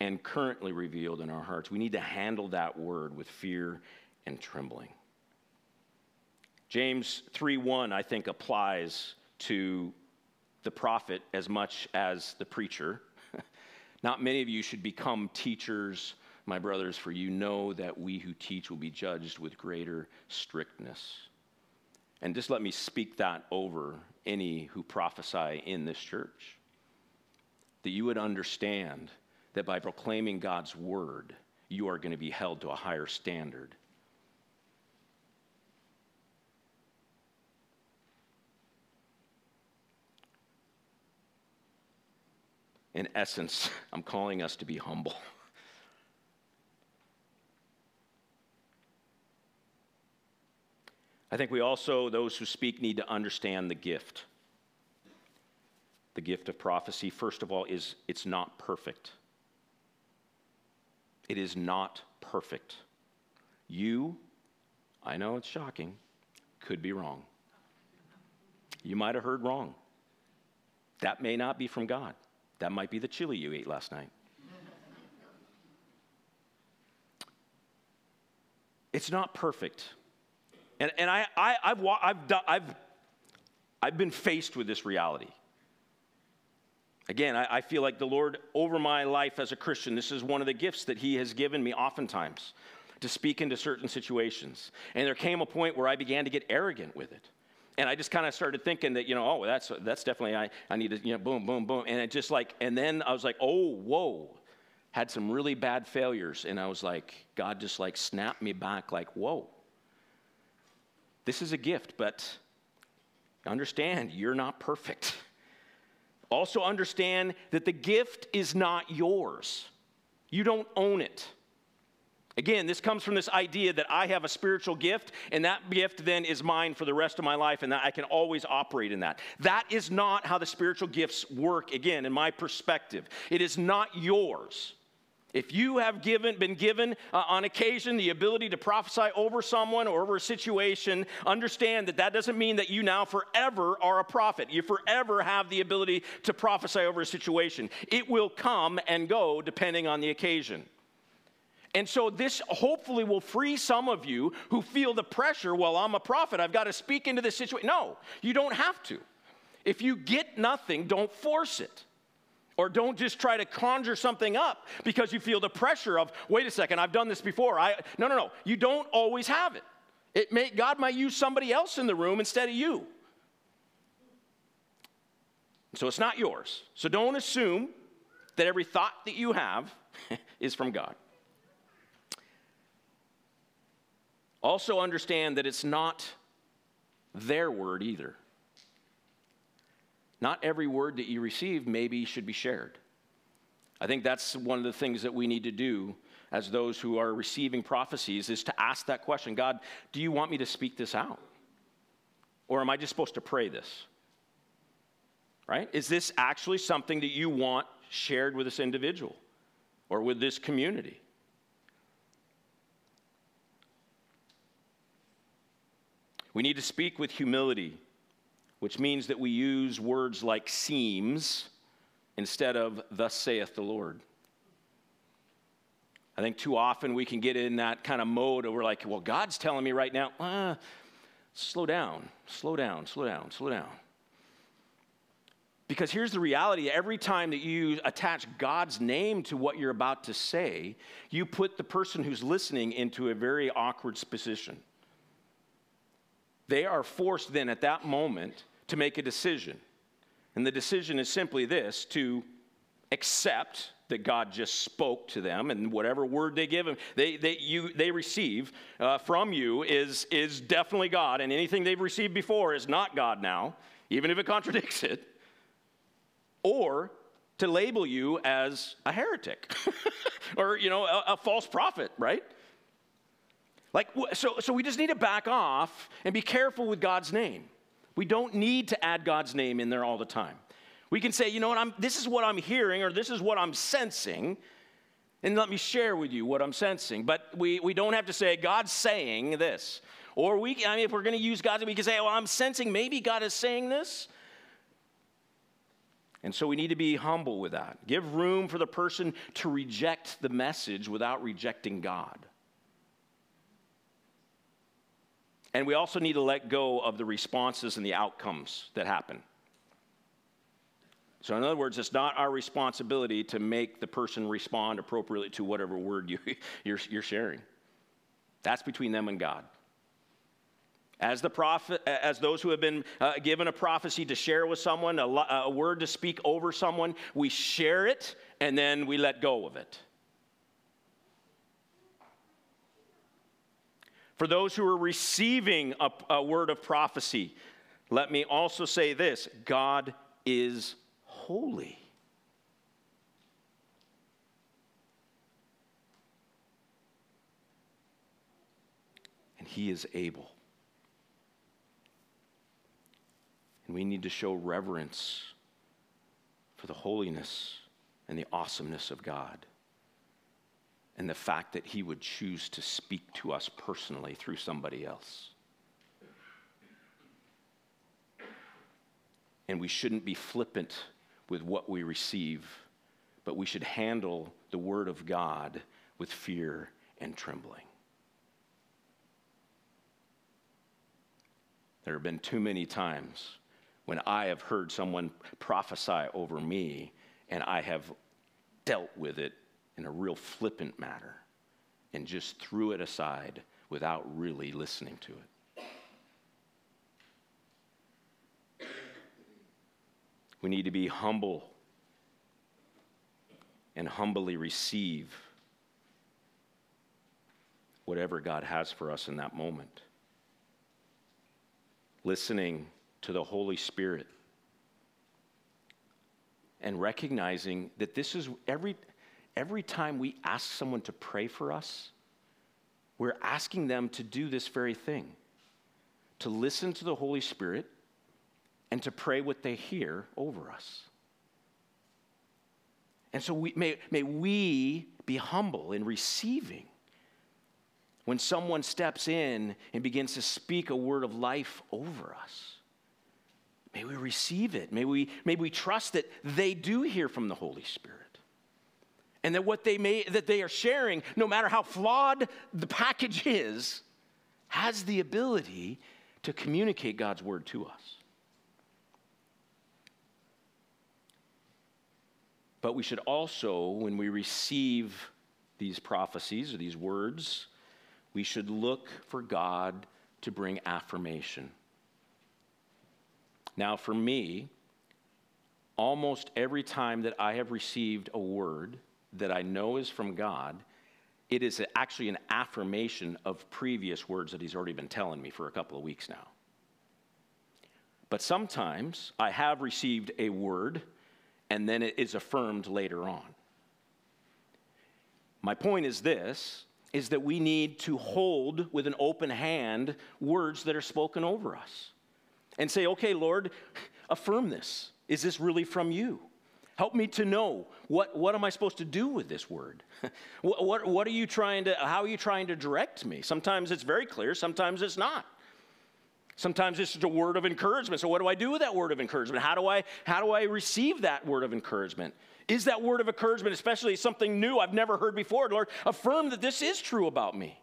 and currently revealed in our hearts. We need to handle that word with fear and trembling. James 3:1 I think applies to the prophet as much as the preacher. Not many of you should become teachers, my brothers, for you know that we who teach will be judged with greater strictness. And just let me speak that over any who prophesy in this church that you would understand that by proclaiming God's word, you are going to be held to a higher standard. In essence, I'm calling us to be humble. I think we also, those who speak, need to understand the gift the gift of prophecy, first of all, is it's not perfect. It is not perfect. You, I know it's shocking, could be wrong. You might have heard wrong. That may not be from God. That might be the chili you ate last night. it's not perfect. And, and I, I, I've, I've, I've, I've been faced with this reality. Again, I, I, feel like the Lord, over my life as a Christian, this is one of the gifts that He has given me oftentimes to speak into certain situations. And there came a point where I began to get arrogant with it. And I just kind of started thinking that, you know, oh, that's, that's definitely, I, I need to, you know, boom, boom, boom. And it just like, and then I was like, oh, whoa. Had some really bad failures. And I was like, God just like snapped me back, like, whoa. This is a gift, but understand you're not perfect. Also, understand that the gift is not yours, you don't own it. Again, this comes from this idea that I have a spiritual gift, and that gift then is mine for the rest of my life, and that I can always operate in that. That is not how the spiritual gifts work, again, in my perspective. It is not yours. If you have given, been given uh, on occasion the ability to prophesy over someone or over a situation, understand that that doesn't mean that you now forever are a prophet. You forever have the ability to prophesy over a situation. It will come and go depending on the occasion. And so, this hopefully will free some of you who feel the pressure well, I'm a prophet, I've got to speak into this situation. No, you don't have to. If you get nothing, don't force it. Or don't just try to conjure something up because you feel the pressure of, wait a second, I've done this before. I, no, no, no. You don't always have it. It may, God might use somebody else in the room instead of you. So it's not yours. So don't assume that every thought that you have is from God. Also, understand that it's not their word either. Not every word that you receive maybe should be shared. I think that's one of the things that we need to do as those who are receiving prophecies is to ask that question God, do you want me to speak this out? Or am I just supposed to pray this? Right? Is this actually something that you want shared with this individual or with this community? We need to speak with humility, which means that we use words like seems instead of thus saith the Lord. I think too often we can get in that kind of mode where we're like, well, God's telling me right now, uh, slow down, slow down, slow down, slow down. Because here's the reality every time that you attach God's name to what you're about to say, you put the person who's listening into a very awkward position. They are forced then at that moment to make a decision. And the decision is simply this to accept that God just spoke to them, and whatever word they give them, they, they, you, they receive uh, from you is, is definitely God, and anything they've received before is not God now, even if it contradicts it. Or to label you as a heretic or, you know, a, a false prophet, right? Like, so, so we just need to back off and be careful with God's name. We don't need to add God's name in there all the time. We can say, you know what, I'm, this is what I'm hearing or this is what I'm sensing, and let me share with you what I'm sensing. But we, we don't have to say, God's saying this. Or we, I mean, if we're going to use God, we can say, well, I'm sensing maybe God is saying this. And so we need to be humble with that. Give room for the person to reject the message without rejecting God. And we also need to let go of the responses and the outcomes that happen. So, in other words, it's not our responsibility to make the person respond appropriately to whatever word you, you're, you're sharing. That's between them and God. As the prophet, as those who have been uh, given a prophecy to share with someone, a, a word to speak over someone, we share it and then we let go of it. For those who are receiving a, a word of prophecy, let me also say this God is holy. And He is able. And we need to show reverence for the holiness and the awesomeness of God and the fact that He would choose to speak to us personally through somebody else. And we shouldn't be flippant with what we receive, but we should handle the Word of God with fear and trembling. There have been too many times when I have heard someone prophesy over me and I have dealt with it in a real flippant manner and just threw it aside without really listening to it. We need to be humble and humbly receive whatever God has for us in that moment. Listening to the Holy Spirit and recognizing that this is every, every time we ask someone to pray for us, we're asking them to do this very thing to listen to the Holy Spirit and to pray what they hear over us. And so we, may, may we be humble in receiving when someone steps in and begins to speak a word of life over us. May we receive it. May we, may we trust that they do hear from the Holy Spirit. And that what they may that they are sharing, no matter how flawed the package is, has the ability to communicate God's word to us. But we should also, when we receive these prophecies or these words, we should look for God to bring affirmation. Now, for me, almost every time that I have received a word that I know is from God, it is actually an affirmation of previous words that He's already been telling me for a couple of weeks now. But sometimes I have received a word and then it is affirmed later on. My point is this is that we need to hold with an open hand words that are spoken over us and say, okay, Lord, affirm this. Is this really from you? Help me to know what, what am I supposed to do with this word? what, what, what are you trying to, how are you trying to direct me? Sometimes it's very clear, sometimes it's not. Sometimes it's just a word of encouragement. So what do I do with that word of encouragement? How do I how do I receive that word of encouragement? Is that word of encouragement especially something new I've never heard before? Lord, affirm that this is true about me.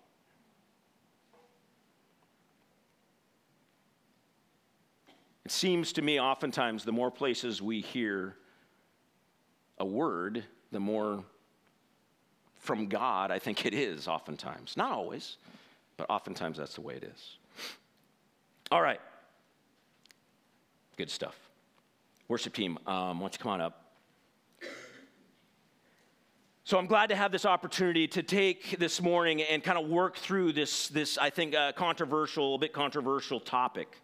It seems to me oftentimes the more places we hear a word, the more from God I think it is oftentimes. Not always, but oftentimes that's the way it is. All right. Good stuff. Worship team, um, why don't you come on up? So I'm glad to have this opportunity to take this morning and kind of work through this, this I think, uh, controversial, a bit controversial topic.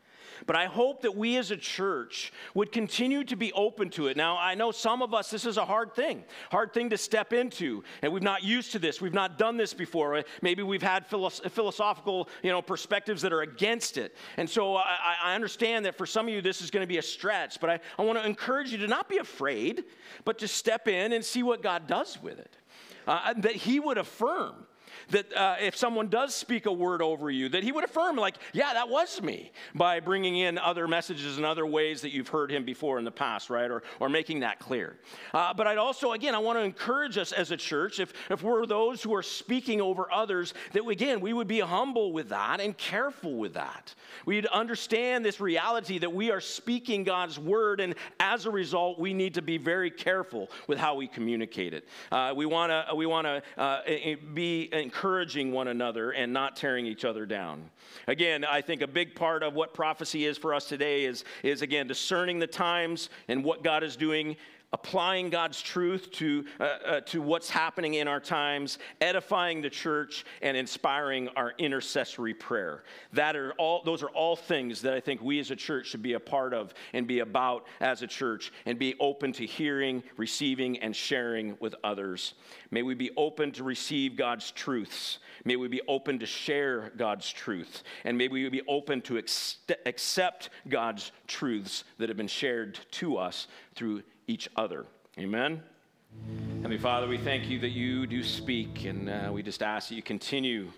But I hope that we as a church would continue to be open to it. Now, I know some of us, this is a hard thing, hard thing to step into, and we've not used to this. We've not done this before. Maybe we've had philosophical, you know, perspectives that are against it. And so I, I understand that for some of you, this is going to be a stretch, but I, I want to encourage you to not be afraid, but to step in and see what God does with it. Uh, that He would affirm that uh, if someone does speak a word over you, that he would affirm, like, yeah, that was me, by bringing in other messages and other ways that you've heard him before in the past, right? Or, or making that clear. Uh, but I'd also, again, I want to encourage us as a church, if, if we're those who are speaking over others, that again, we would be humble with that and careful with that. We'd understand this reality that we are speaking God's word, and as a result, we need to be very careful with how we communicate it. Uh, we want to we want to uh, be encouraging one another and not tearing each other down. Again, I think a big part of what prophecy is for us today is, is again, discerning the times and what God is doing applying God's truth to, uh, uh, to what's happening in our times, edifying the church, and inspiring our intercessory prayer. That are all, those are all things that I think we as a church should be a part of and be about as a church and be open to hearing, receiving, and sharing with others. May we be open to receive God's truths. May we be open to share God's truth. And may we be open to ex- accept God's truths that have been shared to us through each other. Amen. Heavenly Father, we thank you that you do speak, and uh, we just ask that you continue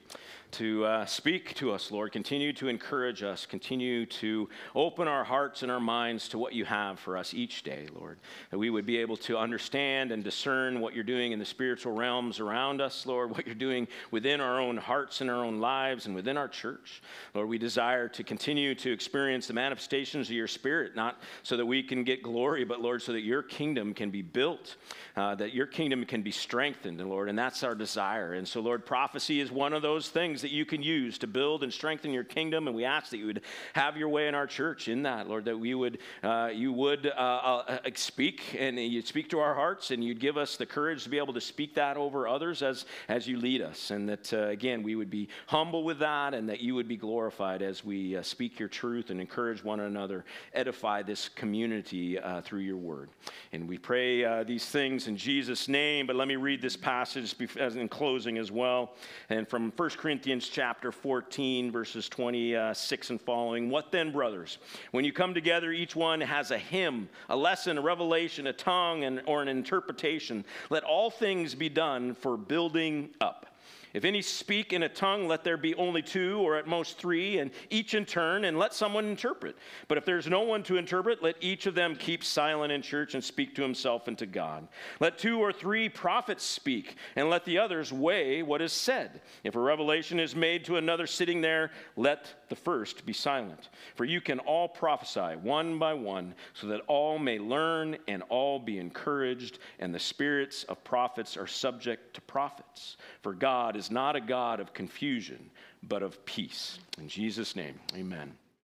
to uh, speak to us, Lord. Continue to encourage us. Continue to open our hearts and our minds to what you have for us each day, Lord. That we would be able to understand and discern what you're doing in the spiritual realms around us, Lord, what you're doing within our own hearts and our own lives and within our church. Lord, we desire to continue to experience the manifestations of your Spirit, not so that we can get glory, but, Lord, so that your kingdom can be built, uh, that your kingdom can be strengthened, Lord, and that's our desire. And so, Lord, prophecy is one of those things things that you can use to build and strengthen your kingdom. And we ask that you would have your way in our church in that, Lord, that we would, uh, you would uh, uh, speak and you'd speak to our hearts and you'd give us the courage to be able to speak that over others as, as you lead us. And that, uh, again, we would be humble with that and that you would be glorified as we uh, speak your truth and encourage one another, edify this community uh, through your word. And we pray these things in Jesus' name. But let me read this passage in closing as well. And from 1 Corinthians Corinthians chapter 14, verses 26 and following. What then, brothers? When you come together, each one has a hymn, a lesson, a revelation, a tongue, and, or an interpretation. Let all things be done for building up. If any speak in a tongue, let there be only two or at most three, and each in turn, and let someone interpret. But if there's no one to interpret, let each of them keep silent in church and speak to himself and to God. Let two or three prophets speak, and let the others weigh what is said. If a revelation is made to another sitting there, let the first be silent. For you can all prophesy one by one, so that all may learn and all be encouraged, and the spirits of prophets are subject to prophets. For God is not a God of confusion, but of peace. In Jesus' name, amen.